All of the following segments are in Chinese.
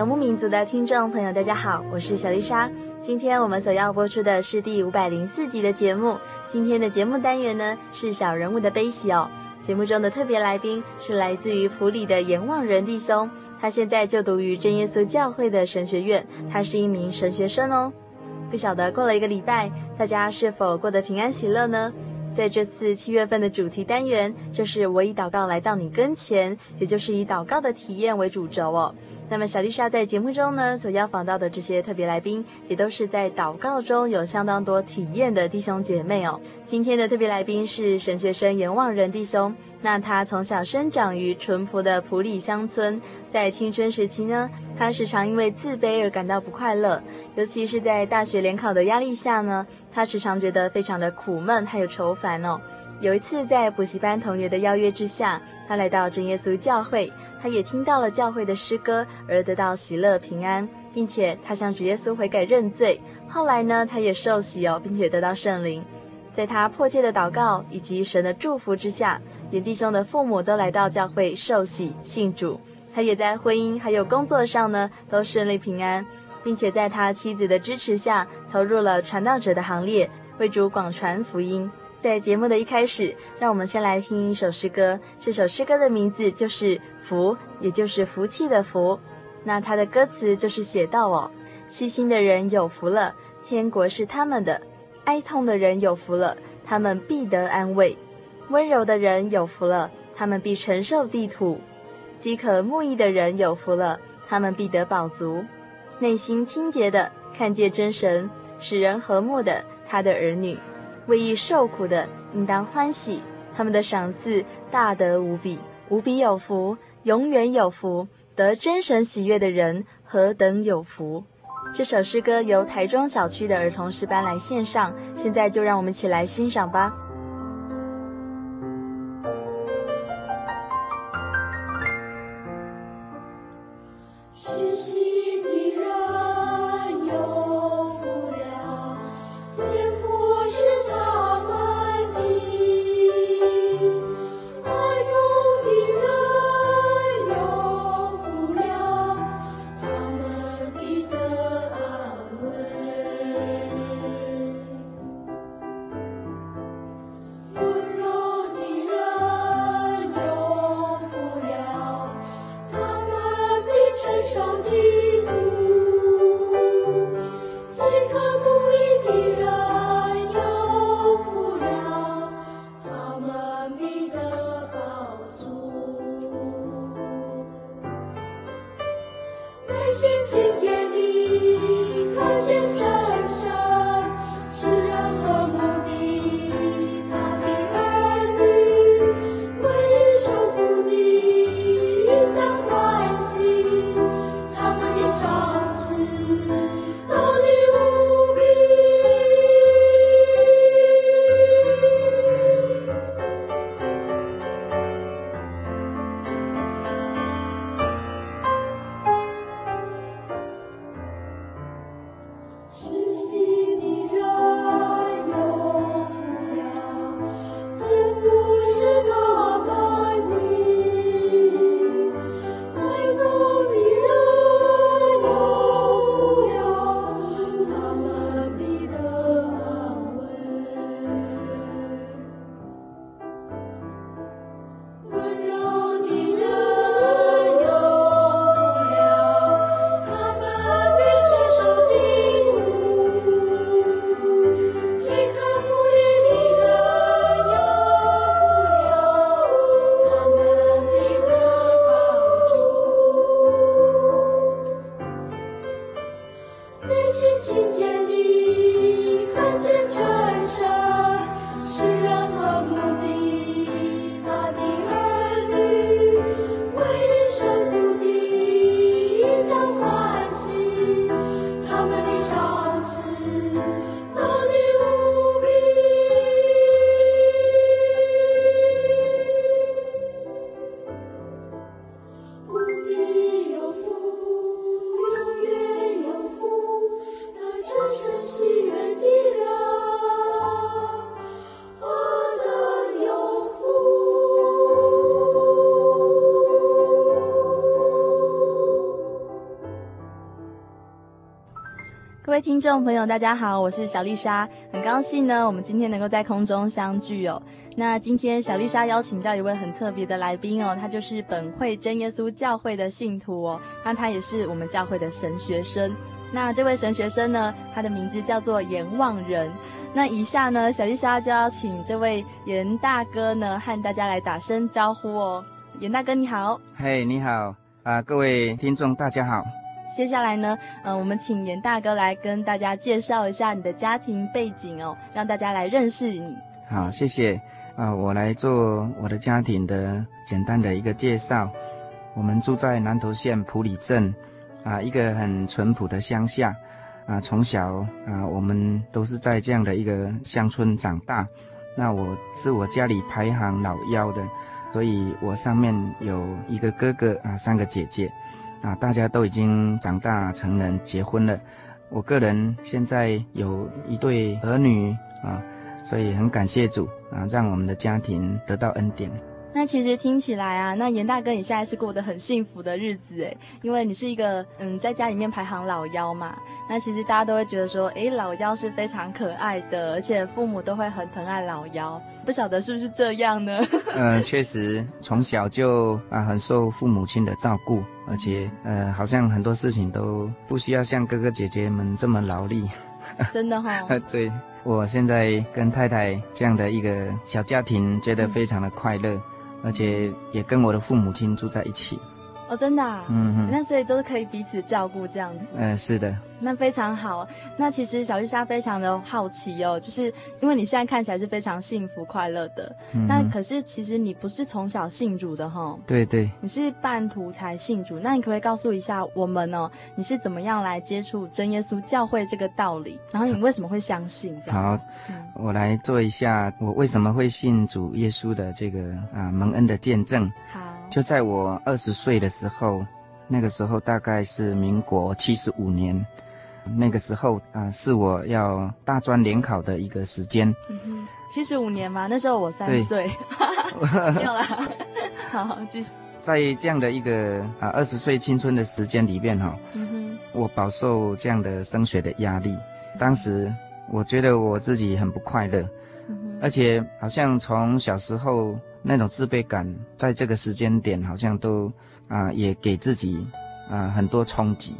游牧民族的听众朋友，大家好，我是小丽莎。今天我们所要播出的是第五百零四集的节目。今天的节目单元呢是小人物的悲喜哦。节目中的特别来宾是来自于普里的阎望仁弟兄，他现在就读于真耶稣教会的神学院，他是一名神学生哦。不晓得过了一个礼拜，大家是否过得平安喜乐呢？在这次七月份的主题单元，就是我以祷告来到你跟前，也就是以祷告的体验为主轴哦。那么，小丽莎在节目中呢，所邀访到的这些特别来宾，也都是在祷告中有相当多体验的弟兄姐妹哦。今天的特别来宾是神学生阎望仁弟兄。那他从小生长于淳朴的普里乡村，在青春时期呢，他时常因为自卑而感到不快乐，尤其是在大学联考的压力下呢，他时常觉得非常的苦闷，还有愁烦哦。有一次，在补习班同学的邀约之下，他来到真耶稣教会，他也听到了教会的诗歌，而得到喜乐平安，并且他向主耶稣悔改认罪。后来呢，他也受洗哦，并且得到圣灵。在他迫切的祷告以及神的祝福之下，颜弟兄的父母都来到教会受洗信主。他也在婚姻还有工作上呢，都顺利平安，并且在他妻子的支持下，投入了传道者的行列，为主广传福音。在节目的一开始，让我们先来听一首诗歌。这首诗歌的名字就是“福”，也就是福气的“福”。那它的歌词就是写道：“哦，虚心的人有福了，天国是他们的；哀痛的人有福了，他们必得安慰；温柔的人有福了，他们必承受地土；饥渴慕义的人有福了，他们必得饱足；内心清洁的，看见真神，使人和睦的，他的儿女。”为义受苦的，应当欢喜，他们的赏赐大得无比，无比有福，永远有福。得真神喜悦的人何等有福！这首诗歌由台中小区的儿童诗班来献上，现在就让我们一起来欣赏吧。听众朋友，大家好，我是小丽莎，很高兴呢，我们今天能够在空中相聚哦。那今天小丽莎邀请到一位很特别的来宾哦，他就是本会真耶稣教会的信徒哦，那他也是我们教会的神学生。那这位神学生呢，他的名字叫做严望仁。那以下呢，小丽莎就要请这位严大哥呢，和大家来打声招呼哦。严大哥你好，嘿，你好啊，各位听众大家好。接下来呢，嗯、呃，我们请严大哥来跟大家介绍一下你的家庭背景哦，让大家来认识你。好，谢谢啊、呃，我来做我的家庭的简单的一个介绍。我们住在南投县埔里镇啊、一个很淳朴的乡下啊、从小啊、我们都是在这样的一个乡村长大。那我是我家里排行老幺的，所以我上面有一个哥哥啊、三个姐姐。啊，大家都已经长大成人，结婚了。我个人现在有一对儿女啊，所以很感谢主啊，让我们的家庭得到恩典。那其实听起来啊，那严大哥你现在是过得很幸福的日子诶，因为你是一个嗯，在家里面排行老幺嘛。那其实大家都会觉得说，诶，老幺是非常可爱的，而且父母都会很疼爱老幺。不晓得是不是这样呢？嗯、呃，确实从小就啊很受父母亲的照顾，而且呃好像很多事情都不需要像哥哥姐姐们这么劳力。真的哈、哦？对，我现在跟太太这样的一个小家庭，觉得非常的快乐。嗯而且也跟我的父母亲住在一起。哦，真的啊，嗯哼，那所以都是可以彼此照顾这样子。嗯、呃，是的。那非常好。那其实小丽莎非常的好奇哦，就是因为你现在看起来是非常幸福快乐的，嗯、那可是其实你不是从小信主的哈？对对。你是半途才信主，那你可不可以告诉一下我们哦，你是怎么样来接触真耶稣教会这个道理？然后你为什么会相信这样？好，嗯、我来做一下我为什么会信主耶稣的这个啊蒙恩的见证。好。就在我二十岁的时候，那个时候大概是民国七十五年，那个时候啊、呃，是我要大专联考的一个时间。嗯，七十五年嘛，那时候我三岁。没有啦。好，继续。在这样的一个啊二十岁青春的时间里面哈，嗯，我饱受这样的升学的压力。当时我觉得我自己很不快乐，嗯，而且好像从小时候。那种自卑感，在这个时间点好像都啊、呃，也给自己啊、呃、很多冲击。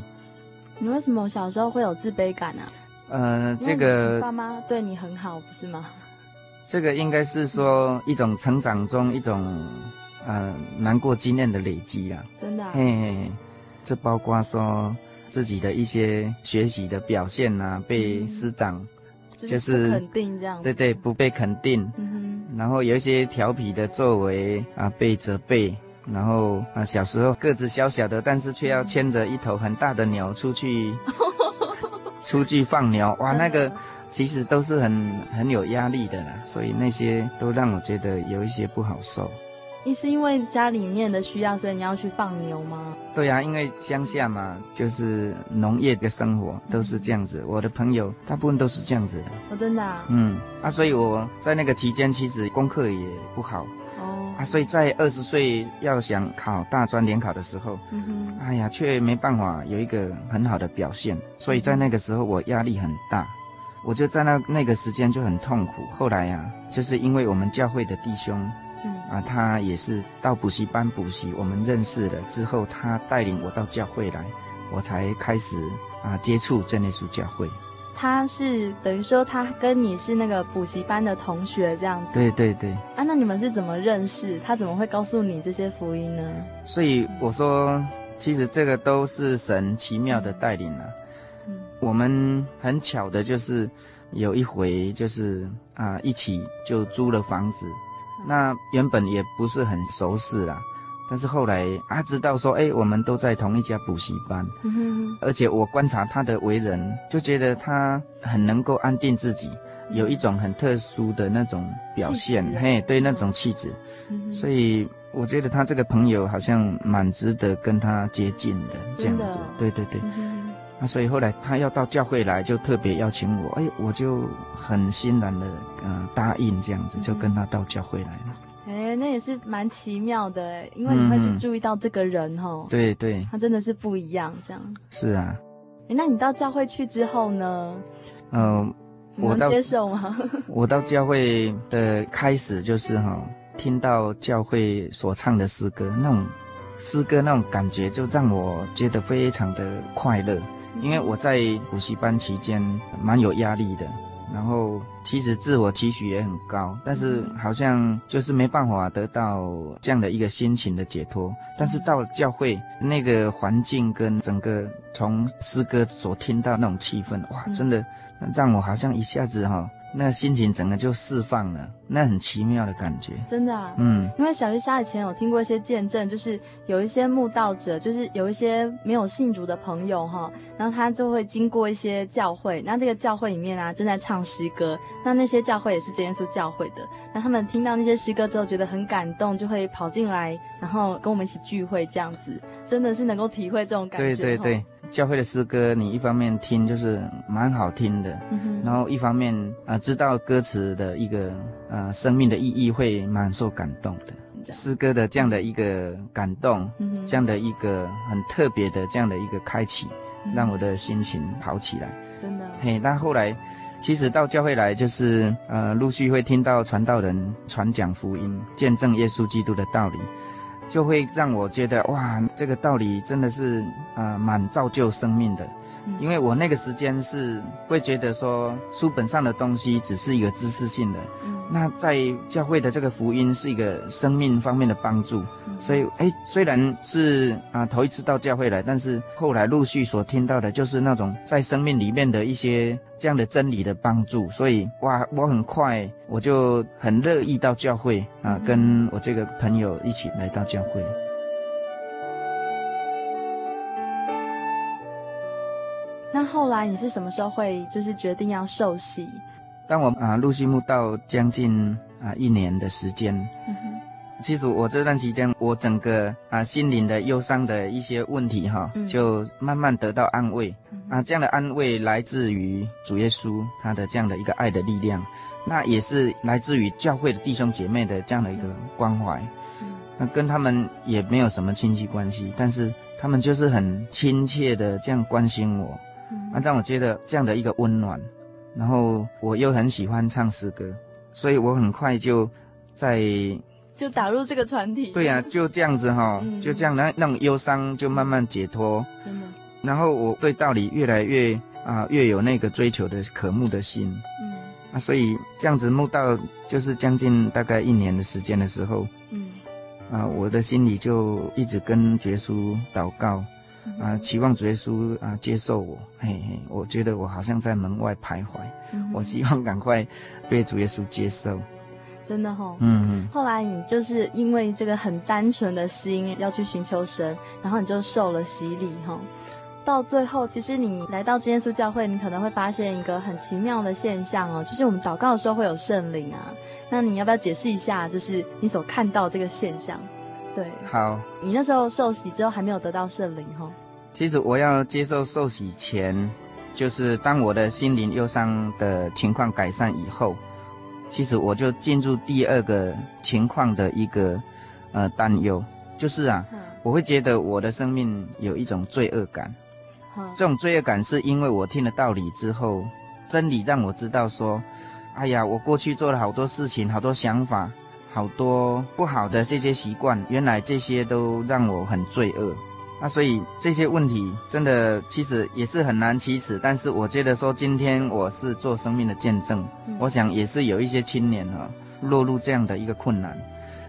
你为什么小时候会有自卑感呢、啊？呃，这个爸妈对你很好，不是吗？这个应该是说一种成长中一种呃难过经验的累积啊。真的、啊？嘿嘿嘿，这包括说自己的一些学习的表现呐、啊，被师长、嗯、就是肯定这样。对对，不被肯定。嗯哼。然后有一些调皮的作为啊，被责备。然后啊，小时候个子小小的，但是却要牵着一头很大的鸟出去，出去放牛。哇，那个其实都是很很有压力的啦。所以那些都让我觉得有一些不好受。你是因为家里面的需要，所以你要去放牛吗？对呀、啊，因为乡下嘛，就是农业的生活都是这样子。我的朋友大部分都是这样子的。我、哦、真的啊。嗯啊，所以我在那个期间其实功课也不好。哦。啊，所以在二十岁要想考大专联考的时候，嗯哼，哎呀，却没办法有一个很好的表现。所以在那个时候我压力很大，我就在那那个时间就很痛苦。后来呀、啊，就是因为我们教会的弟兄。嗯啊，他也是到补习班补习，我们认识了之后，他带领我到教会来，我才开始啊接触真耶稣教会。他是等于说他跟你是那个补习班的同学这样子。对对对。啊，那你们是怎么认识？他怎么会告诉你这些福音呢？所以我说，其实这个都是神奇妙的带领啊。嗯。我们很巧的就是有一回就是啊一起就租了房子。那原本也不是很熟识啦，但是后来啊知道说，哎，我们都在同一家补习班，嗯哼，而且我观察他的为人，就觉得他很能够安定自己，有一种很特殊的那种表现，嘿，对那种气质，嗯，所以我觉得他这个朋友好像蛮值得跟他接近的这样子，对对对。那、啊、所以后来他要到教会来，就特别邀请我，哎，我就很欣然的，呃，答应这样子，就跟他到教会来了。哎，那也是蛮奇妙的，哎，因为你会去注意到这个人哈、嗯。对对。他真的是不一样，这样。是啊。哎，那你到教会去之后呢？嗯、呃，我能接受吗？我到教会的开始就是哈，听到教会所唱的诗歌，那种诗歌那种感觉，就让我觉得非常的快乐。因为我在补习班期间蛮有压力的，然后其实自我期许也很高，但是好像就是没办法得到这样的一个心情的解脱。但是到了教会那个环境跟整个从诗歌所听到那种气氛，哇，真的让我好像一下子哈。那心情整个就释放了，那很奇妙的感觉。真的啊，嗯，因为小丽莎以前有听过一些见证，就是有一些慕道者，就是有一些没有信主的朋友哈，然后他就会经过一些教会，那这个教会里面啊正在唱诗歌，那那些教会也是真耶稣教会的，那他们听到那些诗歌之后觉得很感动，就会跑进来，然后跟我们一起聚会这样子，真的是能够体会这种感觉。对对对。教会的诗歌，你一方面听就是蛮好听的，嗯、然后一方面啊、呃、知道歌词的一个呃生命的意义，会蛮受感动的。诗歌的这样的一个感动，嗯、这样的一个很特别的这样的一个开启，嗯、让我的心情好起来。真的。嘿，那后来其实到教会来，就是呃陆续会听到传道人传讲福音，见证耶稣基督的道理。就会让我觉得哇，这个道理真的是啊，蛮造就生命的。因为我那个时间是会觉得说，书本上的东西只是一个知识性的。那在教会的这个福音是一个生命方面的帮助。所以，哎，虽然是啊头一次到教会来，但是后来陆续所听到的，就是那种在生命里面的一些这样的真理的帮助。所以，哇，我很快我就很乐意到教会啊，跟我这个朋友一起来到教会。那后来你是什么时候会就是决定要受洗？当我啊陆续慕道将近啊一年的时间。嗯其实我这段期间，我整个啊心灵的忧伤的一些问题哈，就慢慢得到安慰。啊，这样的安慰来自于主耶稣他的这样的一个爱的力量，那也是来自于教会的弟兄姐妹的这样的一个关怀。那跟他们也没有什么亲戚关系，但是他们就是很亲切的这样关心我，啊，让我觉得这样的一个温暖。然后我又很喜欢唱诗歌，所以我很快就在。就打入这个团体，对呀、啊，就这样子哈，嗯、就这样，那那种忧伤就慢慢解脱，真的。然后我对道理越来越啊、呃，越有那个追求的渴慕的心，嗯，啊，所以这样子慕道就是将近大概一年的时间的时候，嗯，啊，我的心里就一直跟主耶稣祷告，啊，期望主耶稣啊接受我，嘿嘿，我觉得我好像在门外徘徊，嗯、我希望赶快被主耶稣接受。真的哈，嗯嗯。后来你就是因为这个很单纯的心要去寻求神，然后你就受了洗礼哈。到最后，其实你来到真耶稣教会，你可能会发现一个很奇妙的现象哦，就是我们祷告的时候会有圣灵啊。那你要不要解释一下，就是你所看到这个现象？对，好，你那时候受洗之后还没有得到圣灵哈？其实我要接受受洗前，就是当我的心灵忧伤的情况改善以后，其实我就进入第二个情况的一个呃担忧，就是啊，嗯、我会觉得我的生命有一种罪恶感。嗯、这种罪恶感是因为我听了道理之后，真理让我知道说，哎呀，我过去做了好多事情，好多想法，好多不好的这些习惯，原来这些都让我很罪恶。那所以这些问题真的其实也是很难启齿，但是我觉得说今天我是做生命的见证，嗯、我想也是有一些青年啊落入这样的一个困难，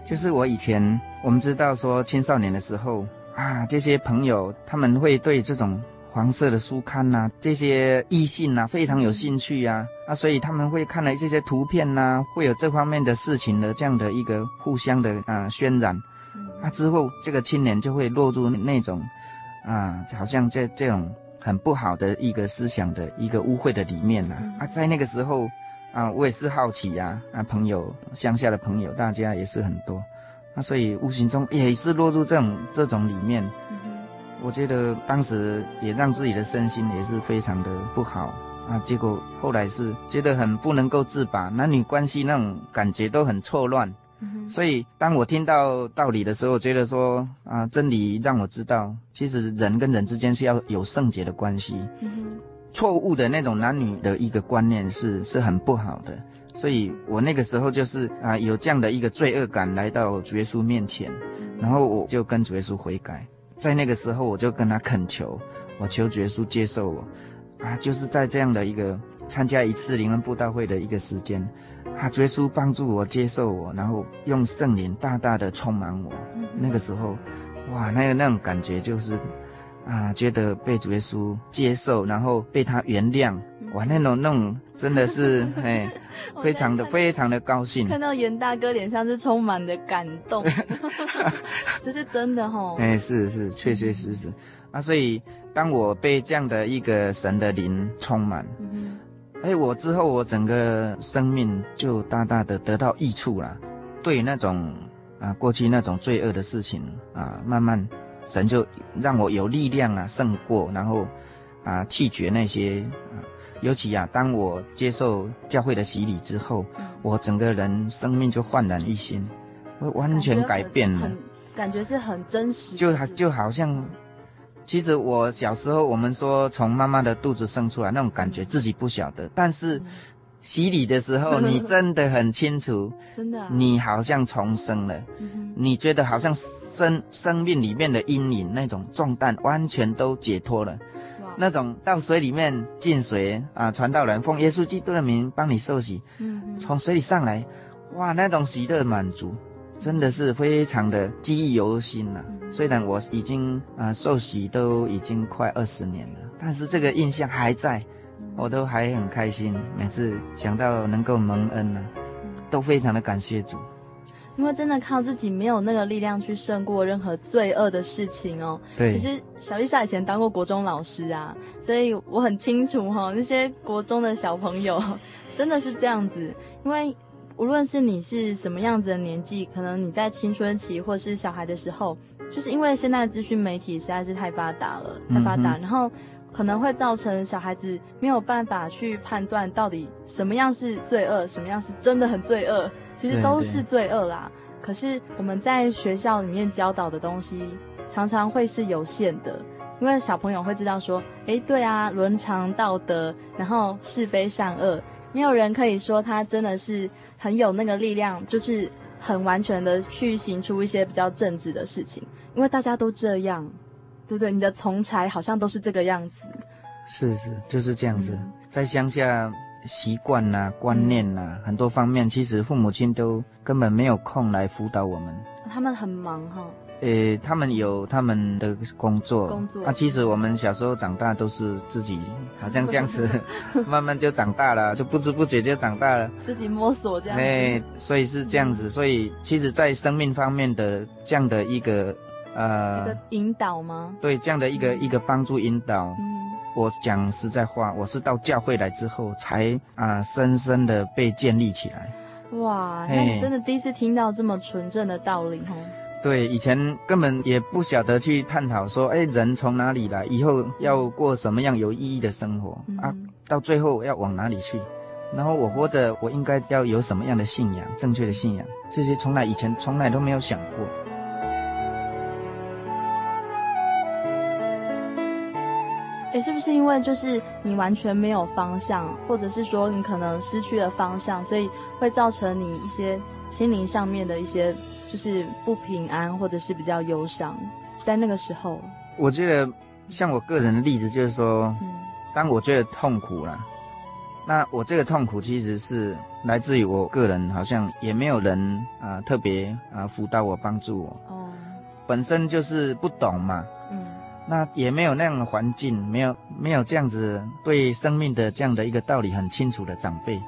就是我以前我们知道说青少年的时候啊，这些朋友他们会对这种黄色的书刊呐、啊，这些异性呐非常有兴趣呀，啊，所以他们会看了这些图片呐、啊，会有这方面的事情的这样的一个互相的啊渲染。啊，之后这个青年就会落入那种，啊，好像这这种很不好的一个思想的一个污秽的里面了。啊，在那个时候，啊，我也是好奇呀，啊，朋友，乡下的朋友，大家也是很多，啊，所以无形中也是落入这种这种里面。我觉得当时也让自己的身心也是非常的不好啊。结果后来是觉得很不能够自拔，男女关系那种感觉都很错乱。所以，当我听到道理的时候，我觉得说啊，真理让我知道，其实人跟人之间是要有圣洁的关系。嗯。错误的那种男女的一个观念是是很不好的。所以我那个时候就是啊，有这样的一个罪恶感来到主耶稣面前，然后我就跟主耶稣悔改。在那个时候，我就跟他恳求，我求主耶稣接受我。啊，就是在这样的一个参加一次灵恩布道会的一个时间。啊，主耶稣帮助我接受我，然后用圣灵大大的充满我。嗯、那个时候，哇，那个那种感觉就是，啊，觉得被主耶稣接受，然后被他原谅，哇，那种那种真的是 哎，非常的非常的高兴。看到袁大哥脸上是充满的感动，这是真的吼。哎，是是，确确实实。啊，所以当我被这样的一个神的灵充满。嗯哎，我之后我整个生命就大大的得到益处了。对于那种啊过去那种罪恶的事情啊，慢慢神就让我有力量啊胜过，然后啊弃绝那些啊。尤其啊，当我接受教会的洗礼之后，嗯、我整个人生命就焕然一新，我完全改变了。感觉是很真实，就好就好像。其实我小时候，我们说从妈妈的肚子生出来那种感觉，自己不晓得。但是洗礼的时候，你真的很清楚，真的，你好像重生了。你觉得好像生生命里面的阴影那种重担完全都解脱了。那种到水里面进水啊，传道人奉耶稣基督的名帮你受洗，从水里上来，哇，那种喜乐满足。真的是非常的记忆犹新了。虽然我已经啊、呃、受洗都已经快二十年了，但是这个印象还在，我都还很开心。每次想到能够蒙恩啊，都非常的感谢主。因为真的靠自己没有那个力量去胜过任何罪恶的事情哦。对。其实小丽莎以前当过国中老师啊，所以我很清楚哈、哦，那些国中的小朋友真的是这样子，因为。无论是你是什么样子的年纪，可能你在青春期或是小孩的时候，就是因为现在的资讯媒体实在是太发达了，太发达，嗯、然后可能会造成小孩子没有办法去判断到底什么样是罪恶，什么样是真的很罪恶，其实都是罪恶啦。可是我们在学校里面教导的东西常常会是有限的，因为小朋友会知道说，诶，对啊，伦常道德，然后是非善恶，没有人可以说他真的是。很有那个力量，就是很完全的去行出一些比较正直的事情，因为大家都这样，对不对？你的从才好像都是这个样子，是是，就是这样子。嗯、在乡下，习惯呐、啊、观念呐、啊，嗯、很多方面，其实父母亲都根本没有空来辅导我们。他们很忙哈。呃，他们有他们的工作，工作啊。其实我们小时候长大都是自己，好像这样子，慢慢就长大了，就不知不觉就长大了，自己摸索这样。哎，所以是这样子，所以其实，在生命方面的这样的一个呃，一个引导吗？对，这样的一个、嗯、一个帮助引导。嗯，我讲实在话，我是到教会来之后，才啊、呃、深深的被建立起来。哇，那你真的第一次听到这么纯正的道理哦。对，以前根本也不晓得去探讨说，哎，人从哪里来，以后要过什么样有意义的生活、嗯、啊？到最后要往哪里去？然后我活着，我应该要有什么样的信仰，正确的信仰？这些从来以前从来都没有想过。诶，是不是因为就是你完全没有方向，或者是说你可能失去了方向，所以会造成你一些心灵上面的一些就是不平安，或者是比较忧伤？在那个时候，我觉得像我个人的例子就是说，嗯，当我觉得痛苦了。那我这个痛苦其实是来自于我个人，好像也没有人啊、呃、特别啊辅导我、帮助我。哦，本身就是不懂嘛。嗯。那也没有那样的环境，没有没有这样子对生命的这样的一个道理很清楚的长辈，嗯，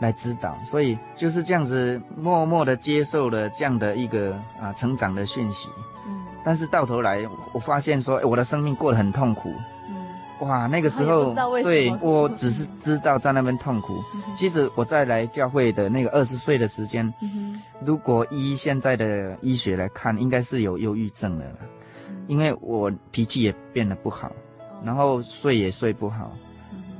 来指导，所以就是这样子默默的接受了这样的一个啊成长的讯息。嗯。但是到头来，我发现说，我的生命过得很痛苦。哇，那个时候，对，我只是知道在那边痛苦。嗯、其实我在来教会的那个二十岁的时间，嗯，如果依现在的医学来看，应该是有忧郁症的了，嗯，因为我脾气也变得不好，哦，然后睡也睡不好，嗯，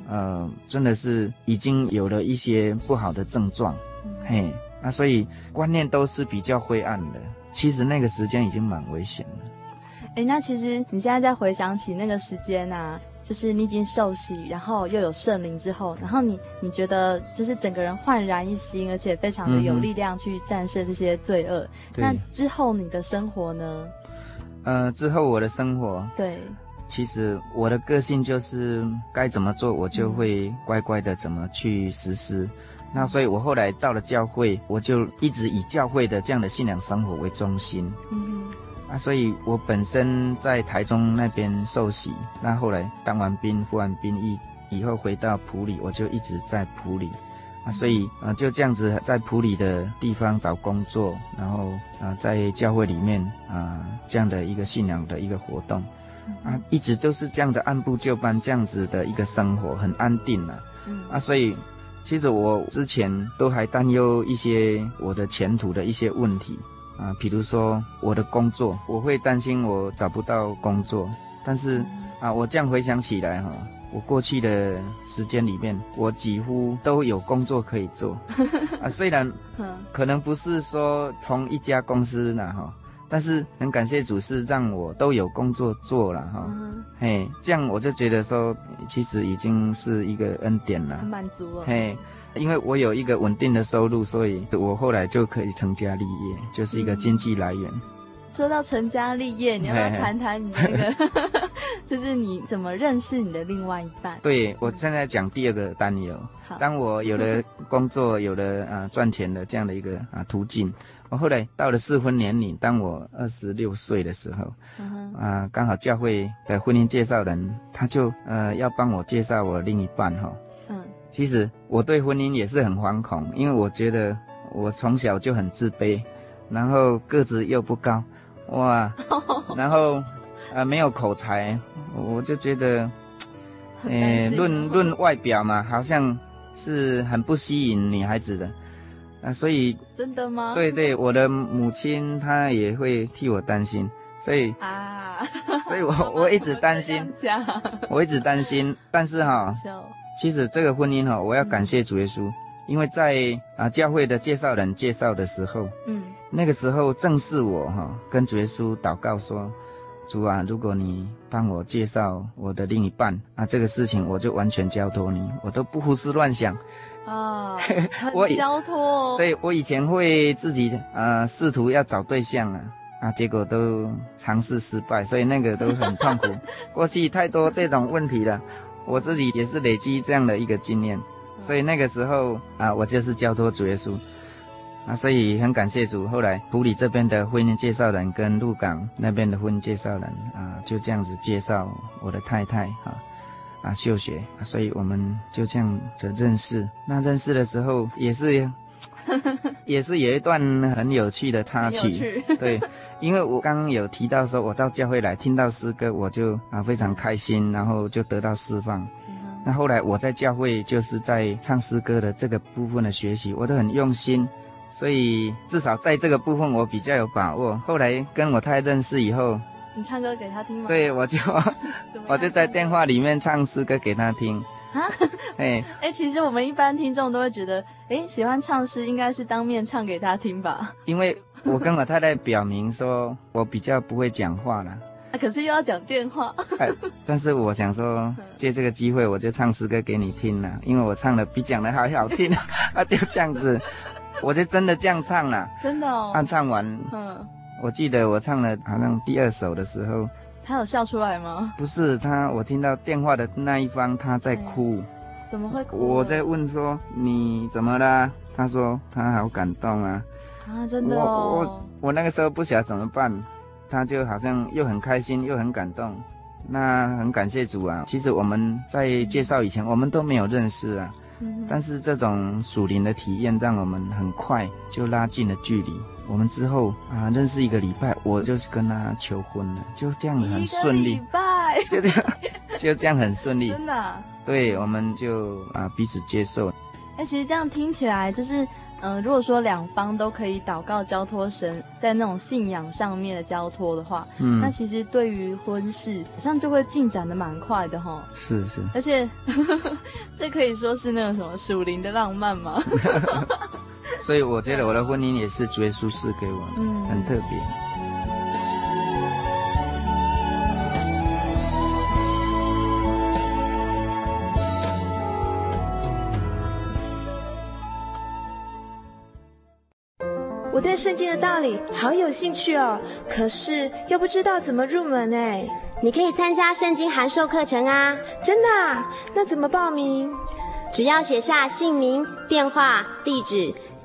呃，真的是已经有了一些不好的症状，嗯，嘿，那所以观念都是比较灰暗的。其实那个时间已经蛮危险了。哎，那其实你现在再回想起那个时间啊。就是你已经受洗，然后又有圣灵之后，然后你你觉得就是整个人焕然一新，而且非常的有力量去战胜这些罪恶。嗯、那之后你的生活呢？呃，之后我的生活，对，其实我的个性就是该怎么做，我就会乖乖的怎么去实施。嗯、那所以我后来到了教会，我就一直以教会的这样的信仰生活为中心。嗯。啊，所以我本身在台中那边受洗，那后来当完兵、服完兵役以后回到普里，我就一直在普里，啊，所以啊就这样子在普里的地方找工作，然后啊在教会里面啊这样的一个信仰的一个活动，啊一直都是这样的按部就班这样子的一个生活，很安定啊，啊所以其实我之前都还担忧一些我的前途的一些问题。啊，比如说我的工作，我会担心我找不到工作。但是啊，我这样回想起来哈，我过去的时间里面，我几乎都有工作可以做。啊，虽然可能不是说同一家公司呢哈，但是很感谢主是让我都有工作做了哈。嘿，这样我就觉得说，其实已经是一个恩典了，很满足了。嘿。因为我有一个稳定的收入，所以我后来就可以成家立业，就是一个经济来源。嗯、说到成家立业，你要不要谈谈你那个，就是你怎么认识你的另外一半？对，我现在讲第二个担忧。当我有了工作，有了啊赚钱的这样的一个啊途径，我后来到了适婚年龄，当我二十六岁的时候，嗯、啊刚好教会的婚姻介绍人他就呃要帮我介绍我另一半哈。嗯。其实我对婚姻也是很惶恐，因为我觉得我从小就很自卑，然后个子又不高，哇，然后呃没有口才，我就觉得，呃论论外表嘛，好像是很不吸引女孩子的，啊，所以真的吗？对对，我的母亲她也会替我担心，所以啊，所以我我一直担心，我一直担心，但是哈。其实这个婚姻哈，我要感谢主耶稣，因为在啊教会的介绍人介绍的时候，嗯，那个时候正是我哈跟主耶稣祷告说，主啊，如果你帮我介绍我的另一半，那这个事情我就完全交托你，我都不胡思乱想，啊，我交托，对，我以前会自己啊试图要找对象啊，啊结果都尝试失败，所以那个都很痛苦，过去太多这种问题了。我自己也是累积这样的一个经验，所以那个时候啊，我就是交托主耶稣，啊，所以很感谢主。后来普里这边的婚姻介绍人跟鹿港那边的婚姻介绍人啊，就这样子介绍我的太太啊，啊秀雪，所以我们就这样子认识。那认识的时候也是 也是有一段很有趣的插曲。对，因为我刚刚有提到说，我到教会来听到诗歌，我就啊非常开心，然后就得到释放。嗯、那后来我在教会就是在唱诗歌的这个部分的学习，我都很用心，所以至少在这个部分我比较有把握。后来跟我太太认识以后。你唱歌给他听吗？对，我就 我就在电话里面唱诗歌给他听。啊，哎 哎，其实我们一般听众都会觉得，哎，喜欢唱诗应该是当面唱给他听吧？因为我跟我太太表明说，我比较不会讲话了。啊，可是又要讲电话。哎，但是我想说，借这个机会，我就唱诗歌给你听了，因为我唱的比讲的还好听。啊，就这样子，我就真的这样唱了。真的哦。啊，唱完，嗯。我记得我唱了好像第二首的时候，他有笑出来吗？不是他，我听到电话的那一方他在哭。怎么会哭？我在问说你怎么啦？他说他好感动啊。啊，真的哦。我我我那个时候不晓得怎么办，他就好像又很开心又很感动。那很感谢主啊。其实我们在介绍以前，我们都没有认识啊。嗯。但是这种属灵的体验，让我们很快就拉近了距离。我们之后啊，认识一个礼拜，我就是跟他求婚了，就这样很顺利。拜，就这样，就这样很顺利。真的啊？对，我们就啊彼此接受。哎，其实这样听起来就是，嗯、呃，如果说两方都可以祷告交托神，在那种信仰上面的交托的话，嗯，那其实对于婚事好像就会进展的蛮快的哈。是是。而且 这可以说是那种什么属灵的浪漫吗？所以我觉得我的婚姻也是主耶稣赐给我的，嗯，很特别。我对圣经的道理好有兴趣哦，可是又不知道怎么入门哎。你可以参加圣经函授课程啊！真的啊？那怎么报名？只要写下姓名、电话、地址。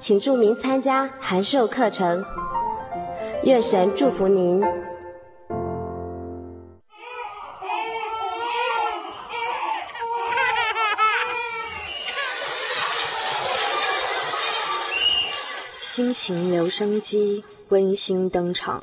请注明参加函授课程，愿神祝福您。心情留声机温馨登场。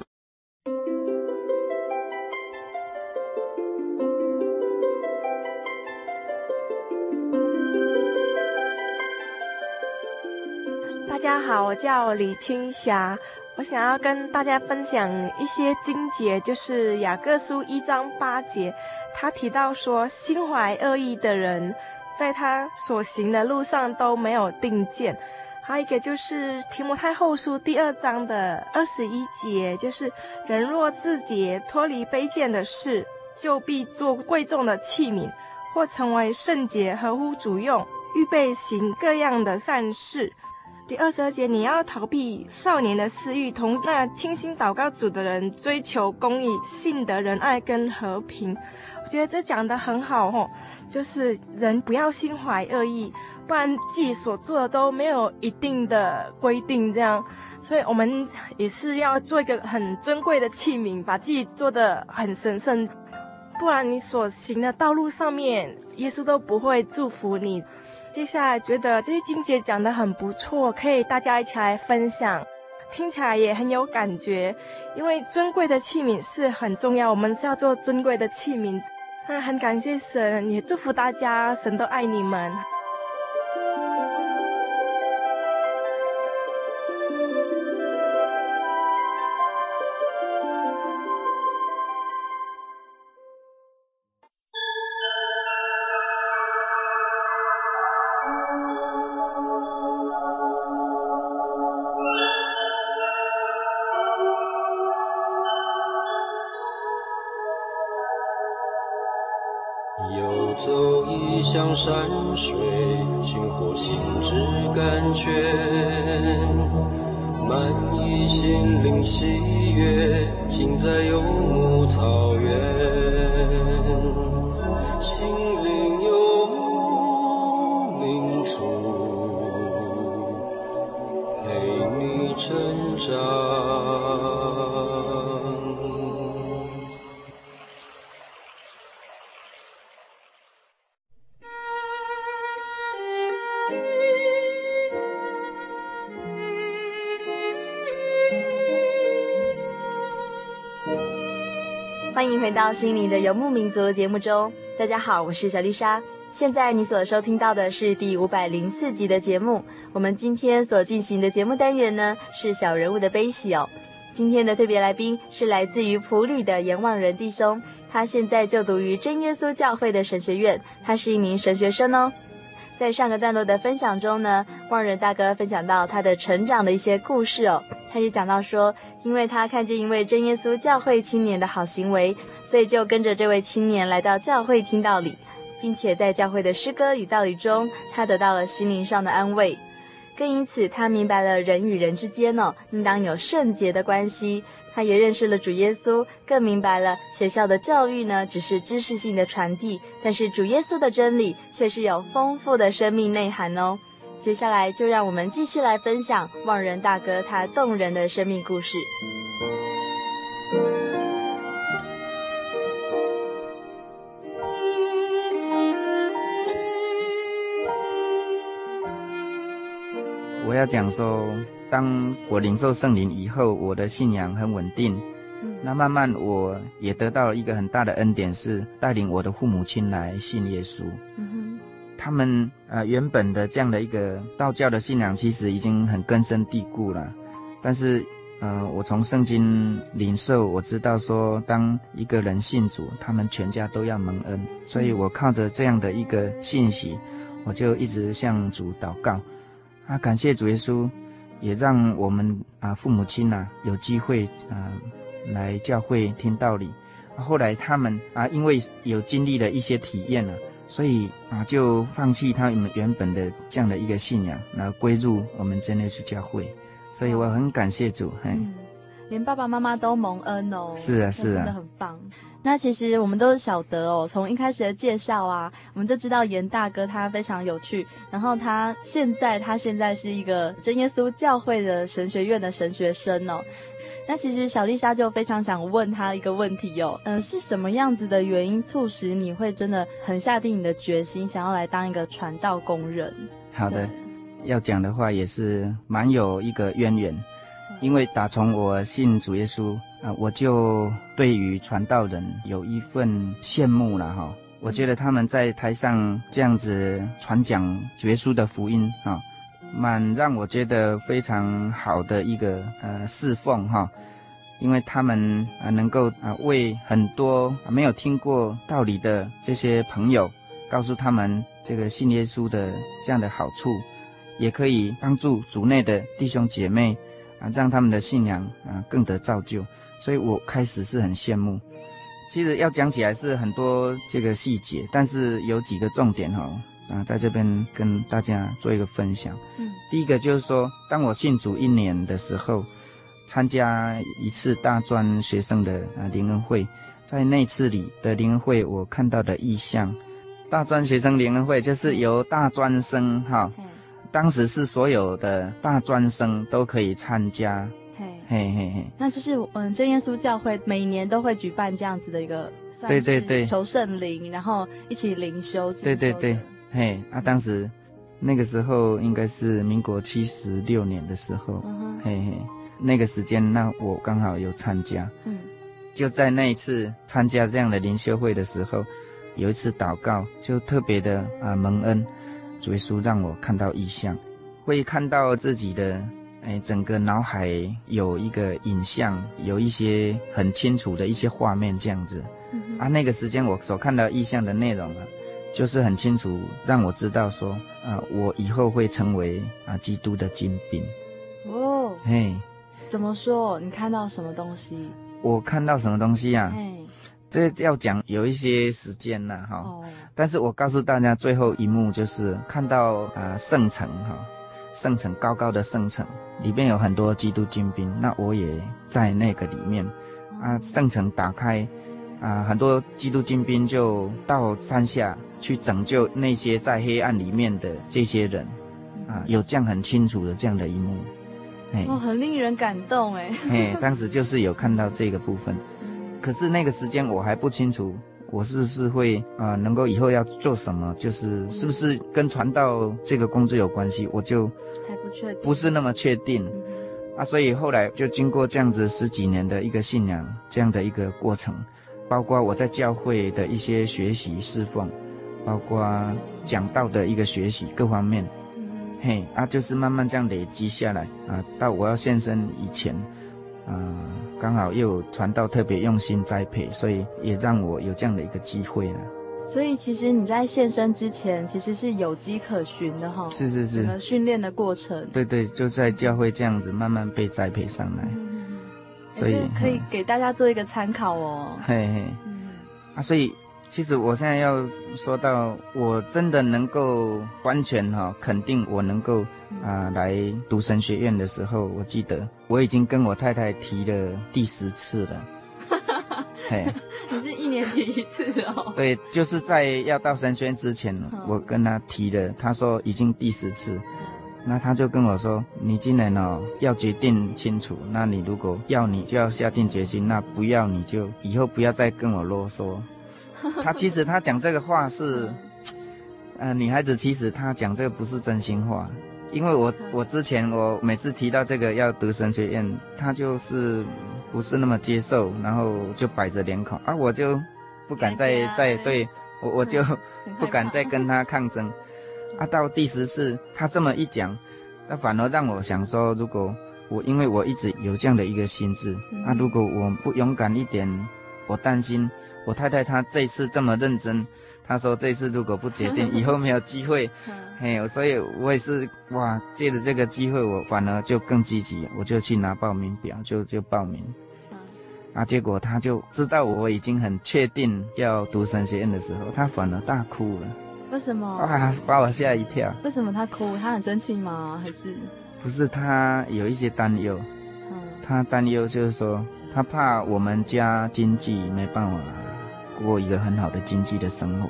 我叫李青霞，我想要跟大家分享一些经节，就是雅各书一章八节，他提到说，心怀恶意的人，在他所行的路上都没有定见。还有一个就是提摩太后书第二章的二十一节，就是人若自洁，脱离卑贱的事，就必做贵重的器皿，或成为圣洁，合乎主用，预备行各样的善事。第二十二节，你要逃避少年的私欲，同那倾心祷告主的人追求公义、信德、仁爱跟和平。我觉得这讲的很好吼，就是人不要心怀恶意，不然自己所做的都没有一定的规定这样。所以我们也是要做一个很尊贵的器皿，把自己做的很神圣，不然你所行的道路上面，耶稣都不会祝福你。接下来觉得这些金姐讲的很不错，可以大家一起来分享，听起来也很有感觉。因为尊贵的器皿是很重要，我们是要做尊贵的器皿。那很感谢神，也祝福大家，神都爱你们。山水寻获心之感觉，满溢心灵喜悦，尽在游牧草原，心欢迎回到心灵的游牧民族节目中，大家好，我是小丽莎。现在你所收听到的是第五百零四集的节目。我们今天所进行的节目单元呢，是小人物的悲喜哦。今天的特别来宾是来自于普里的严望仁弟兄，他现在就读于真耶稣教会的神学院，他是一名神学生哦。在上个段落的分享中呢，望仁大哥分享到他的成长的一些故事哦。他也讲到说，因为他看见一位真耶稣教会青年的好行为，所以就跟着这位青年来到教会听道理，并且在教会的诗歌与道理中，他得到了心灵上的安慰。更因此，他明白了人与人之间哦，应当有圣洁的关系。他也认识了主耶稣，更明白了学校的教育呢，只是知识性的传递，但是主耶稣的真理却是有丰富的生命内涵哦。接下来就让我们继续来分享望人大哥他动人的生命故事。我要讲说，当我领受圣灵以后，我的信仰很稳定。嗯，那慢慢我也得到了一个很大的恩典，是带领我的父母亲来信耶稣。嗯哼，他们呃原本的这样的一个道教的信仰，其实已经很根深蒂固了。但是呃，我从圣经领受，我知道说，当一个人信主，他们全家都要蒙恩。所以我靠着这样的一个信息，我就一直向主祷告。啊，感谢主耶稣，也让我们啊父母亲呐、啊、有机会啊来教会听道理。啊、后来他们啊因为有经历了一些体验了，所以啊就放弃他们原本的这样的一个信仰，然后归入我们真耶稣教会。所以我很感谢主，嘿、嗯，连爸爸妈妈都蒙恩哦。是啊，是啊，真的很棒。那其实我们都晓得哦，从一开始的介绍啊，我们就知道严大哥他非常有趣。然后他现在他现在是一个真耶稣教会的神学院的神学生哦。那其实小丽莎就非常想问他一个问题哦，嗯、呃，是什么样子的原因促使你会真的很下定你的决心，想要来当一个传道工人？好的，要讲的话也是蛮有一个渊源。因为打从我信主耶稣啊，我就对于传道人有一份羡慕了哈。我觉得他们在台上这样子传讲主耶稣的福音啊，蛮让我觉得非常好的一个呃侍奉哈。因为他们啊能够啊为很多没有听过道理的这些朋友，告诉他们这个信耶稣的这样的好处，也可以帮助主内的弟兄姐妹。啊，让他们的信仰啊更得造就，所以我开始是很羡慕。其实要讲起来是很多这个细节，但是有几个重点哈、啊，在这边跟大家做一个分享。嗯，第一个就是说，当我信主一年的时候，参加一次大专学生的啊联恩会，在那次里的联恩会，我看到的意象，大专学生联恩会就是由大专生哈。哦当时是所有的大专生都可以参加，嘿，嘿嘿嘿，那就是嗯，真耶稣教会每年都会举办这样子的一个，对对对，求圣灵，然后一起灵修，对对对，嘿，啊，当时那个时候应该是民国七十六年的时候，嗯、嘿嘿，那个时间那我刚好有参加，嗯，就在那一次参加这样的灵修会的时候，有一次祷告就特别的啊蒙恩。主耶稣让我看到异象，会看到自己的哎，整个脑海有一个影像，有一些很清楚的一些画面这样子。嗯、啊，那个时间我所看到意象的内容啊，就是很清楚让我知道说啊，我以后会成为啊基督的精兵。哦，嘿，怎么说？你看到什么东西？我看到什么东西呀、啊？这要讲有一些时间了哈，但是我告诉大家，最后一幕就是看到啊圣城哈，圣城高高的圣城，里面有很多基督精兵，那我也在那个里面。啊，圣城打开，啊，很多基督精兵就到山下去拯救那些在黑暗里面的这些人，啊，有这样很清楚的这样的一幕，哎，哦，很令人感动哎，嘿，当时就是有看到这个部分，可是那个时间我还不清楚。我是不是会啊、呃？能够以后要做什么？就是是不是跟传道这个工作有关系？我就还不确定，不是那么确定、嗯、啊。所以后来就经过这样子十几年的一个信仰这样的一个过程，包括我在教会的一些学习侍奉，包括讲道的一个学习各方面，嗯、嘿啊，就是慢慢这样累积下来啊，到我要献身以前，啊。刚好又有传道特别用心栽培，所以也让我有这样的一个机会了。所以其实你在献身之前，其实是有迹可循的哈。是是是。整个训练的过程。对对，就在教会这样子慢慢被栽培上来。嗯，所以、欸、可以给大家做一个参考哦。嘿 嘿。嗯。啊，所以。其实我现在要说到，我真的能够完全哈肯定我能够啊来读神学院的时候，我记得我已经跟我太太提了第十次了。嘿，你是一年提一次哦？对，就是在要到神学院之前，我跟他提了，他说已经第十次，那他就跟我说，你今年哦要决定清楚，那你如果要你就要下定决心，那不要你就以后不要再跟我啰嗦。他其实他讲这个话是，呃，女孩子其实她讲这个不是真心话，因为我我之前我每次提到这个要读神学院，他就是不是那么接受，然后就摆着脸孔，啊，我就不敢再再对我我就 不敢再跟他抗争，啊，到第十次他这么一讲，那反而让我想说，如果我因为我一直有这样的一个心智，啊，如果我不勇敢一点，我担心。我太太她这次这么认真，她说这次如果不决定，以后没有机会。嘿，所以我也是哇，借着这个机会，我反而就更积极，我就去拿报名表，就就报名。啊，结果他就知道我已经很确定要读神学院的时候，他反而大哭了。为什么？啊，把我吓一跳。为什么他哭？他很生气吗？还是？不是，他有一些担忧。嗯。他担忧就是说，他怕我们家经济没办法。过一个很好的经济的生活。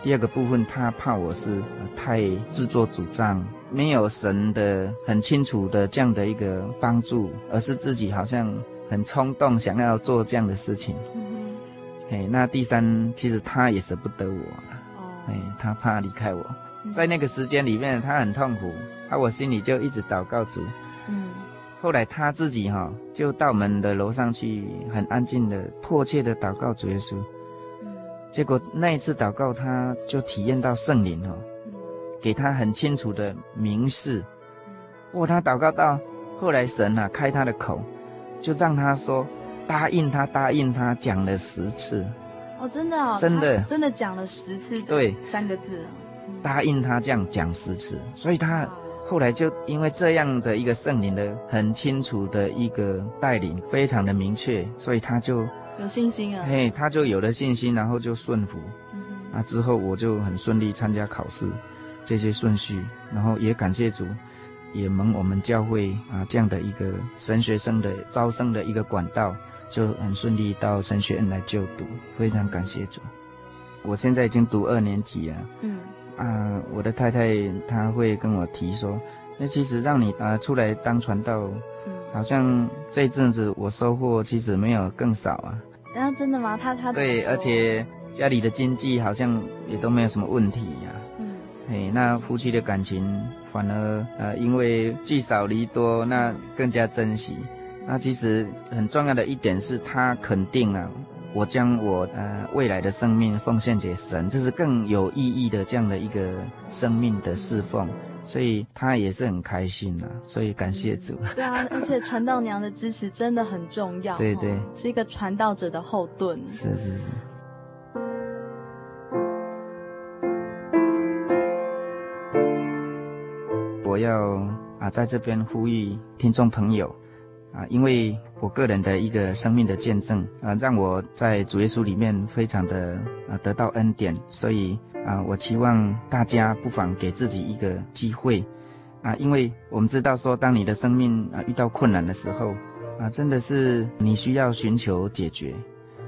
第二个部分，他怕我是太自作主张，没有神的很清楚的这样的一个帮助，而是自己好像很冲动想要做这样的事情。嗯嘿，那第三，其实他也舍不得我。哎，他怕离开我，在那个时间里面，他很痛苦，啊，我心里就一直祷告主。嗯。后来他自己哈，就到我们的楼上去，很安静的、迫切的祷告主耶稣。结果那一次祷告，他就体验到圣灵哦，给他很清楚的明示。哇，他祷告到后来，神啊开他的口，就让他说答应他，答应他，讲了十次。哦，真的哦，真的真的讲了十次，对，三个字。答应他这样讲十次，所以他后来就因为这样的一个圣灵的很清楚的一个带领，非常的明确，所以他就。有信心啊！嘿，他就有了信心，然后就顺服。那之后我就很顺利参加考试，这些顺序，然后也感谢主，也蒙我们教会啊这样的一个神学生的招生的一个管道，就很顺利到神学院来就读，非常感谢主。我现在已经读二年级了。嗯。啊，我的太太她会跟我提说，那其实让你啊出来当传道，嗯，好像这阵子我收获其实没有更少啊。啊，真的吗？他他对，而且家里的经济好像也都没有什么问题呀、啊。嗯，嘿，那夫妻的感情反而呃，因为聚少离多，那更加珍惜。那其实很重要的一点是他肯定啊，我将我呃未来的生命奉献给神，这是更有意义的这样的一个生命的侍奉。所以他也是很开心呐，所以感谢主。对啊，而且传道娘的支持真的很重要。对对，是一个传道者的后盾。是是是。我要啊，在这边呼吁听众朋友啊，因为我个人的一个生命的见证啊，让我在主耶稣里面非常的啊得到恩典，所以。啊，我期望大家不妨给自己一个机会，啊，因为我们知道说，当你的生命啊遇到困难的时候，啊，真的是你需要寻求解决。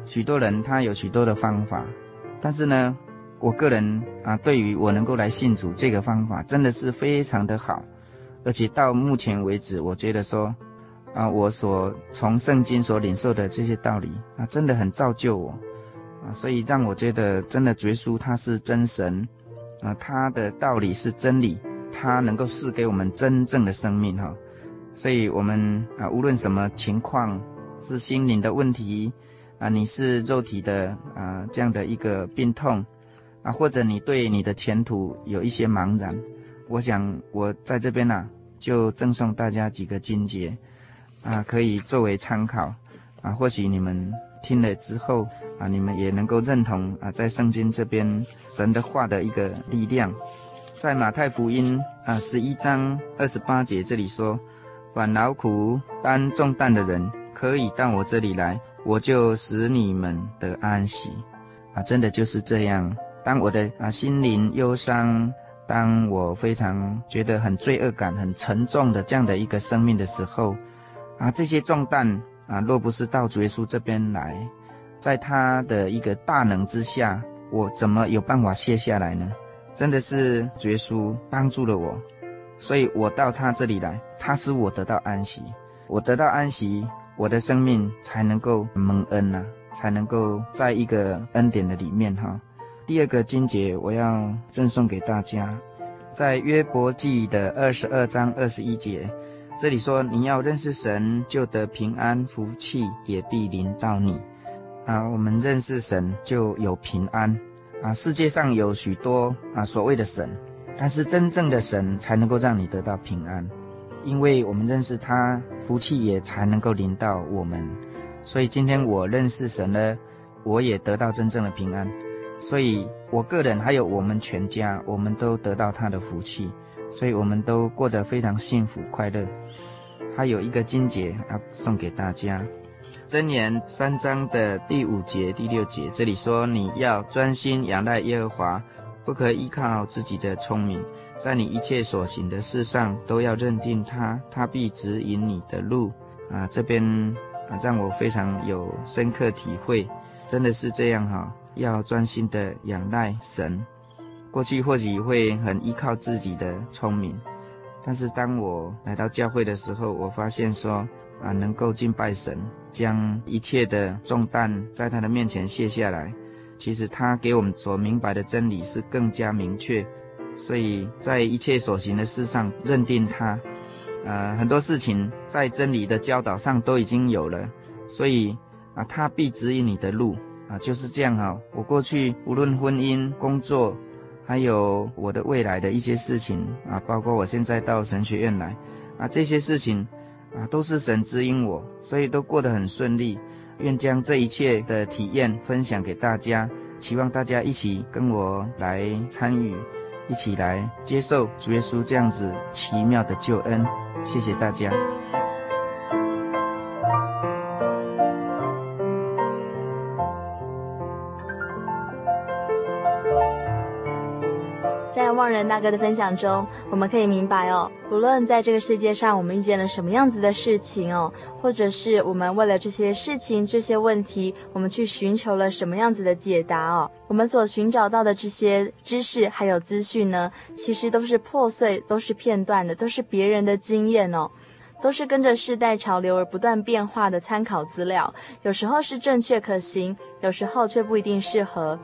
许多人他有许多的方法，但是呢，我个人啊，对于我能够来信主这个方法，真的是非常的好，而且到目前为止，我觉得说，啊，我所从圣经所领受的这些道理啊，真的很造就我，啊，所以让我觉得真的，耶稣他是真神，啊，他的道理是真理。他能够赐给我们真正的生命哈，所以我们啊，无论什么情况，是心灵的问题啊，你是肉体的啊这样的一个病痛啊，或者你对你的前途有一些茫然，我想我在这边呢，就赠送大家几个金节啊，可以作为参考啊，或许你们听了之后啊，你们也能够认同啊，在圣经这边神的话的一个力量。在马太福音啊十一章二十八节这里说：“凡劳苦担重担的人，可以到我这里来，我就使你们得安息。”啊，真的就是这样。当我的啊心灵忧伤，当我非常觉得很罪恶感、很沉重的这样的一个生命的时候，啊，这些重担啊，若不是到主耶稣这边来，在他的一个大能之下，我怎么有办法卸下来呢？真的是耶稣帮助了我，所以我到他这里来，他使我得到安息，我得到安息，我的生命才能够蒙恩呐、啊，才能够在一个恩典的里面哈。第二个经节我要赠送给大家，在约伯记的二十二章二十一节，这里说，你要认识神，就得平安，福气也必临到你。啊，我们认识神就有平安。啊，世界上有许多啊所谓的神，但是真正的神才能够让你得到平安，因为我们认识他，福气也才能够临到我们。所以今天我认识神了，我也得到真正的平安。所以我个人还有我们全家，我们都得到他的福气，所以我们都过得非常幸福快乐。还有一个经节要送给大家。箴言三章的第五节、第六节，这里说：“你要专心仰赖耶和华，不可依靠自己的聪明，在你一切所行的事上都要认定他，他必指引你的路。”啊，这边啊让我非常有深刻体会，真的是这样哈，要专心的仰赖神。过去或许会很依靠自己的聪明，但是当我来到教会的时候，我发现说。啊，能够敬拜神，将一切的重担在他的面前卸下来。其实他给我们所明白的真理是更加明确，所以在一切所行的事上认定他。呃，很多事情在真理的教导上都已经有了，所以啊，他必指引你的路啊，就是这样哈。我过去无论婚姻、工作，还有我的未来的一些事情啊，包括我现在到神学院来啊，这些事情。啊，都是神指引我，所以都过得很顺利。愿将这一切的体验分享给大家，期望大家一起跟我来参与，一起来接受主耶稣这样子奇妙的救恩。谢谢大家。在望人大哥的分享中，我们可以明白哦，无论在这个世界上我们遇见了什么样子的事情哦，或者是我们为了这些事情、这些问题，我们去寻求了什么样子的解答哦，我们所寻找到的这些知识还有资讯呢，其实都是破碎、都是片段的，都是别人的经验哦，都是跟着世代潮流而不断变化的参考资料，有时候是正确可行，有时候却不一定适合。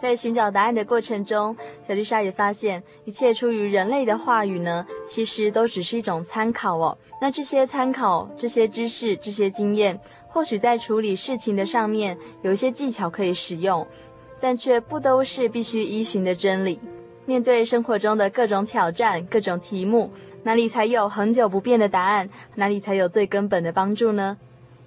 在寻找答案的过程中，小丽莎也发现，一切出于人类的话语呢，其实都只是一种参考哦。那这些参考、这些知识、这些经验，或许在处理事情的上面有一些技巧可以使用，但却不都是必须依循的真理。面对生活中的各种挑战、各种题目，哪里才有恒久不变的答案？哪里才有最根本的帮助呢？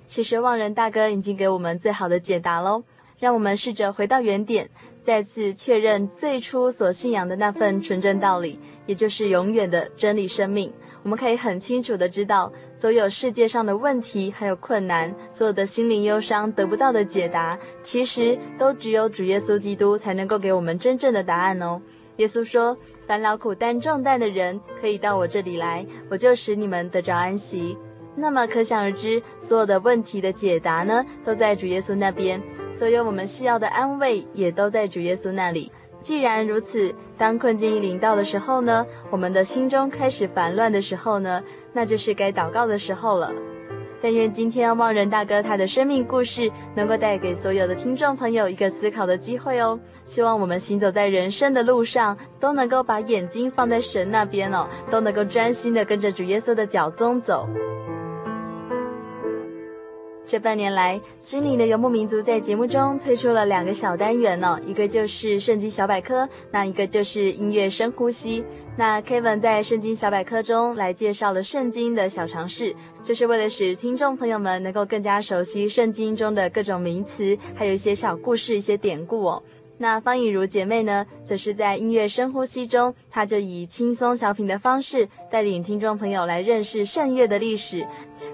其实望仁大哥已经给我们最好的解答喽。让我们试着回到原点。再次确认最初所信仰的那份纯真道理，也就是永远的真理生命。我们可以很清楚地知道，所有世界上的问题还有困难，所有的心灵忧伤得不到的解答，其实都只有主耶稣基督才能够给我们真正的答案哦。耶稣说：“凡劳苦担重担的人，可以到我这里来，我就使你们得着安息。”那么可想而知，所有的问题的解答呢，都在主耶稣那边；所有我们需要的安慰，也都在主耶稣那里。既然如此，当困境一临到的时候呢，我们的心中开始烦乱的时候呢，那就是该祷告的时候了。但愿今天望仁大哥他的生命故事，能够带给所有的听众朋友一个思考的机会哦。希望我们行走在人生的路上，都能够把眼睛放在神那边哦，都能够专心的跟着主耶稣的脚踪走。这半年来，心灵的游牧民族在节目中推出了两个小单元呢、一个就是圣经小百科，那一个就是音乐深呼吸。那 Kevin 在圣经小百科中来介绍了圣经的小常识，就是为了使听众朋友们能够更加熟悉圣经中的各种名词，还有一些小故事、一些典故哦。那方以如姐妹呢，则是在音乐深呼吸中，她就以轻松小品的方式带领听众朋友来认识圣乐的历史。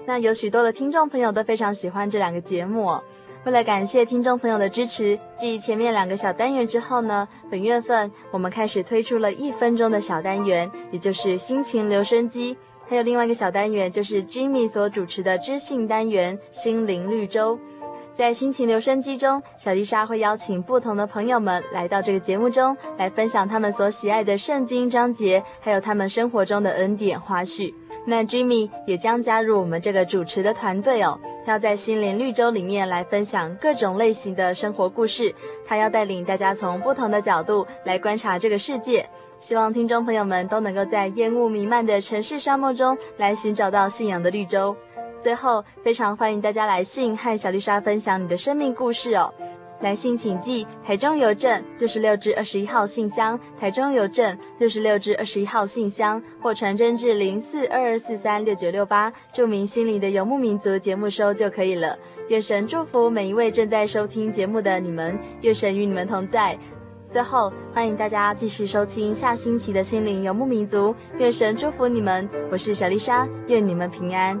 那有许多的听众朋友都非常喜欢这两个节目。为了感谢听众朋友的支持，继前面两个小单元之后呢，本月份我们开始推出了一分钟的小单元，也就是心情留声机，还有另外一个小单元，就是 Jimmy 所主持的知性单元心灵绿洲。在心情留声机中，小丽莎会邀请不同的朋友们来到这个节目中，来分享他们所喜爱的圣经章节，还有他们生活中的恩典花絮。那 Jimmy 也将加入我们这个主持的团队哦，他要在心灵绿洲里面来分享各种类型的生活故事，他要带领大家从不同的角度来观察这个世界。希望听众朋友们都能够在烟雾弥漫的城市沙漠中来寻找到信仰的绿洲。最后，非常欢迎大家来信和小丽莎分享你的生命故事哦。来信请寄台中邮政六十六至二十一号信箱，台中邮政六十六至二十一号信箱，或传真至零四二二四三六九六八，注明心灵的游牧民族节目收就可以了。愿神祝福每一位正在收听节目的你们，愿神与你们同在。最后，欢迎大家继续收听下星期的心灵游牧民族，愿神祝福你们。我是小丽莎，愿你们平安。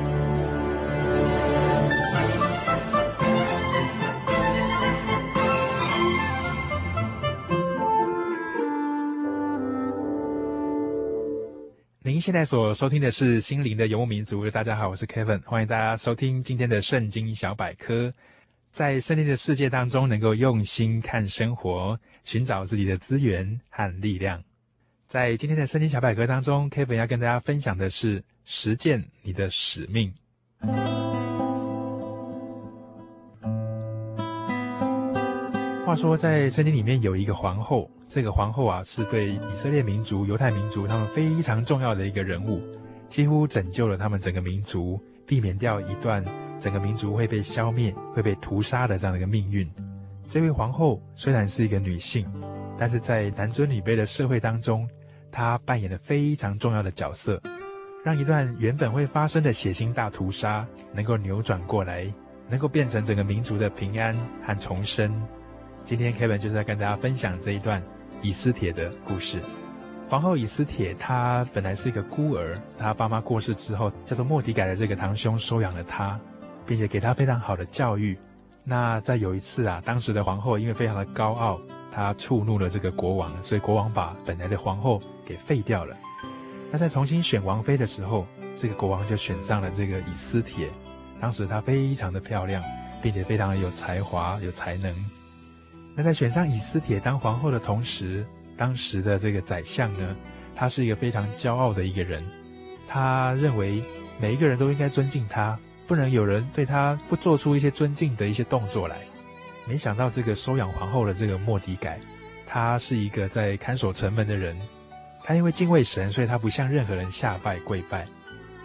现在所收听的是《心灵的游牧民族》，大家好，我是 Kevin，欢迎大家收听今天的圣经小百科。在圣经的世界当中，能够用心看生活，寻找自己的资源和力量。在今天的圣经小百科当中，Kevin 要跟大家分享的是实践你的使命。话说，在圣经里面有一个皇后。这个皇后啊，是对以色列民族、犹太民族他们非常重要的一个人物，几乎拯救了他们整个民族，避免掉一段整个民族会被消灭、会被屠杀的这样的一个命运。这位皇后虽然是一个女性，但是在男尊女卑的社会当中，她扮演了非常重要的角色，让一段原本会发生的血腥大屠杀能够扭转过来，能够变成整个民族的平安和重生。今天 Kevin 就是在跟大家分享这一段。以斯帖的故事，皇后以斯帖，她本来是一个孤儿，她爸妈过世之后，叫做莫迪改的这个堂兄收养了她，并且给她非常好的教育。那在有一次啊，当时的皇后因为非常的高傲，她触怒了这个国王，所以国王把本来的皇后给废掉了。那在重新选王妃的时候，这个国王就选上了这个以斯帖。当时她非常的漂亮，并且非常的有才华、有才能。那在选上以斯帖当皇后的同时，当时的这个宰相呢，他是一个非常骄傲的一个人。他认为每一个人都应该尊敬他，不能有人对他不做出一些尊敬的一些动作来。没想到这个收养皇后的这个末底改，他是一个在看守城门的人，他因为敬畏神，所以他不向任何人下拜跪拜。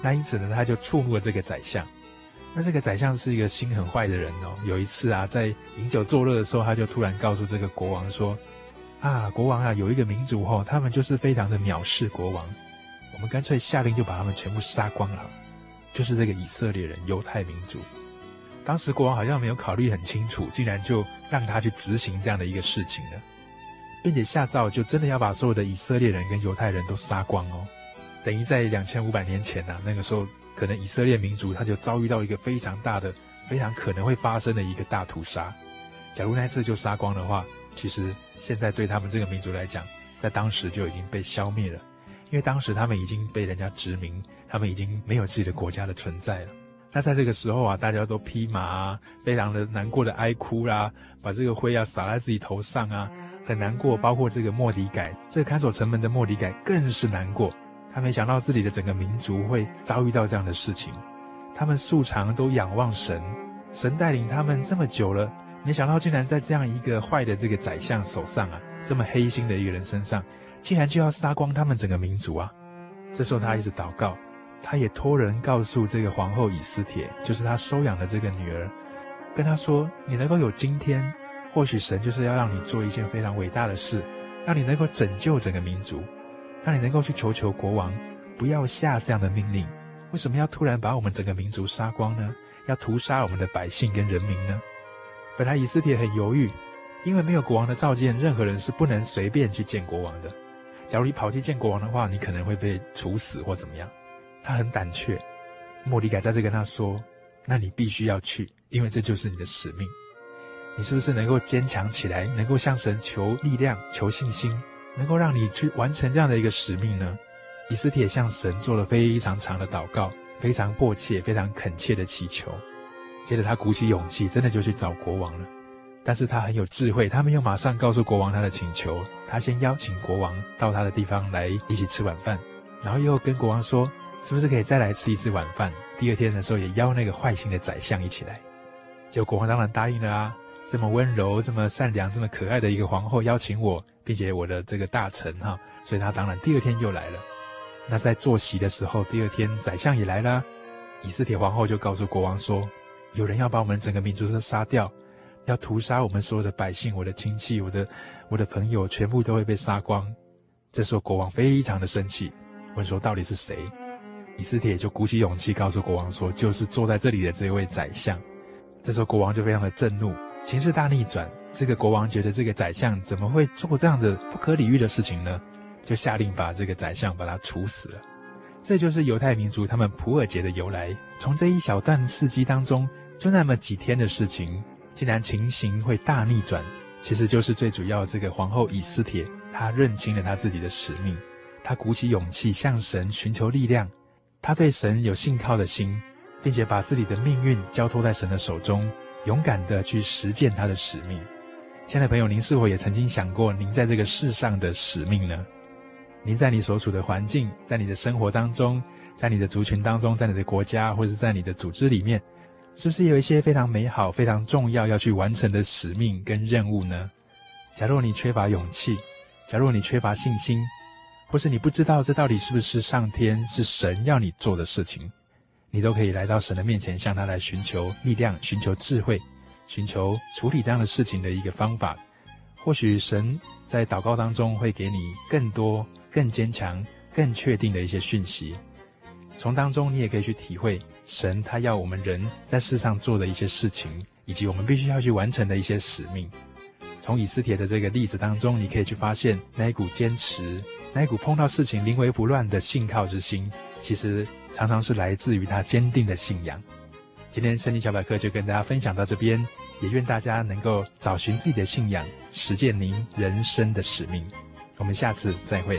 那因此呢，他就触怒了这个宰相。那这个宰相是一个心很坏的人哦。有一次啊，在饮酒作乐的时候，他就突然告诉这个国王说：“啊，国王啊，有一个民族哦，他们就是非常的藐视国王，我们干脆下令就把他们全部杀光了。就是这个以色列人，犹太民族。当时国王好像没有考虑很清楚，竟然就让他去执行这样的一个事情了，并且下诏就真的要把所有的以色列人跟犹太人都杀光哦。等于在两千五百年前啊，那个时候。”可能以色列民族他就遭遇到一个非常大的、非常可能会发生的一个大屠杀。假如那次就杀光的话，其实现在对他们这个民族来讲，在当时就已经被消灭了，因为当时他们已经被人家殖民，他们已经没有自己的国家的存在了。那在这个时候啊，大家都披麻啊，非常的难过的哀哭啦、把这个灰啊撒在自己头上啊，很难过。包括这个莫迪改，这个看守城门的莫迪改更是难过。他没想到自己的整个民族会遭遇到这样的事情，他们素常都仰望神，神带领他们这么久了，没想到竟然在这样一个坏的这个宰相手上啊，这么黑心的一个人身上，竟然就要杀光他们整个民族啊！这时候他一直祷告，他也托人告诉这个皇后以斯帖，就是他收养的这个女儿，跟他说：“你能够有今天，或许神就是要让你做一件非常伟大的事，让你能够拯救整个民族。”让你能够去求求国王，不要下这样的命令。为什么要突然把我们整个民族杀光呢？要屠杀我们的百姓跟人民呢？本来以斯帖很犹豫，因为没有国王的召见，任何人是不能随便去见国王的。假如你跑去见国王的话，你可能会被处死或怎么样。他很胆怯。末底改在这跟他说：“那你必须要去，因为这就是你的使命。你是不是能够坚强起来，能够向神求力量、求信心？”能够让你去完成这样的一个使命呢？以斯帖向神做了非常长的祷告，非常迫切、非常恳切的祈求。接着他鼓起勇气，真的就去找国王了。但是他很有智慧，他没有马上告诉国王他的请求，他先邀请国王到他的地方来一起吃晚饭，然后又跟国王说，是不是可以再来吃一次晚饭？第二天的时候也邀那个坏心的宰相一起来。结果国王当然答应了啊。这么温柔、这么善良、这么可爱的一个皇后邀请我，并且我的这个大臣哈，所以他当然第二天又来了。那在坐席的时候，第二天宰相也来了，以斯铁皇后就告诉国王说，有人要把我们整个民族都杀掉，要屠杀我们所有的百姓，我的亲戚、我的我的朋友，全部都会被杀光。这时候国王非常的生气，问说到底是谁？以斯铁就鼓起勇气告诉国王说，就是坐在这里的这位宰相。这时候国王就非常的震怒。情势大逆转，这个国王觉得这个宰相怎么会做这样的不可理喻的事情呢？就下令把这个宰相把他处死了。这就是犹太民族他们普尔节的由来。从这一小段事迹当中，就那么几天的事情，竟然情形会大逆转，其实就是最主要这个皇后以斯帖，她认清了她自己的使命，她鼓起勇气向神寻求力量，她对神有信靠的心，并且把自己的命运交托在神的手中。勇敢地去实践他的使命，亲爱的朋友，您是否也曾经想过您在这个世上的使命呢？您在你所处的环境，在你的生活当中，在你的族群当中，在你的国家，或者是在你的组织里面，是不是有一些非常美好、非常重要要去完成的使命跟任务呢？假如你缺乏勇气，假如你缺乏信心，或是你不知道这到底是不是上天是神要你做的事情。你都可以来到神的面前，向他来寻求力量、寻求智慧、寻求处理这样的事情的一个方法。或许神在祷告当中会给你更多、更坚强、更确定的一些讯息。从当中你也可以去体会神他要我们人在世上做的一些事情，以及我们必须要去完成的一些使命。从以斯帖的这个例子当中，你可以去发现那一股坚持。那一股碰到事情临危不乱的信靠之心，其实常常是来自于他坚定的信仰。今天圣经小百科就跟大家分享到这边，也愿大家能够找寻自己的信仰，实践您人生的使命。我们下次再会。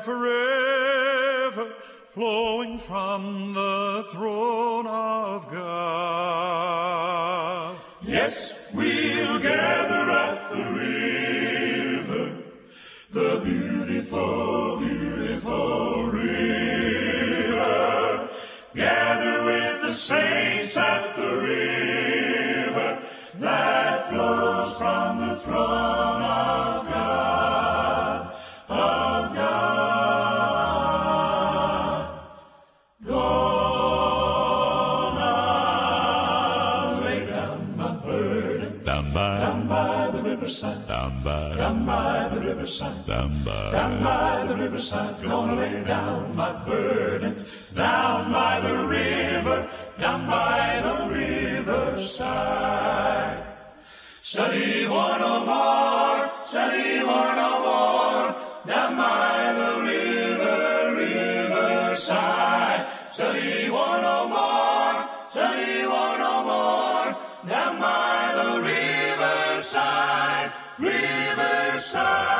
Forever flowing from the throne of God. Yes, riverside. down by, Down by the riverside, gonna lay down my burden. Down by the river, down by the riverside. Study one no more, study one no more. Down by the river, riverside. Study one no more, study one no more. Down by the riverside, riverside.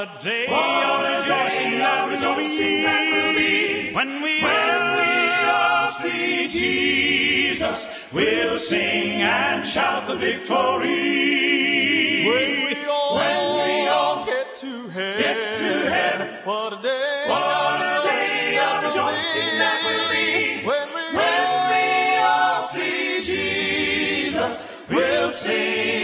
A day what of rejoicing that will rejoicing that will be. When we When we all see Jesus, we'll sing and shout the victory. When we all, When we all get to heaven, get to heaven, what a day, what a day of rejoicing that will be. When we, When we all see Jesus, we'll sing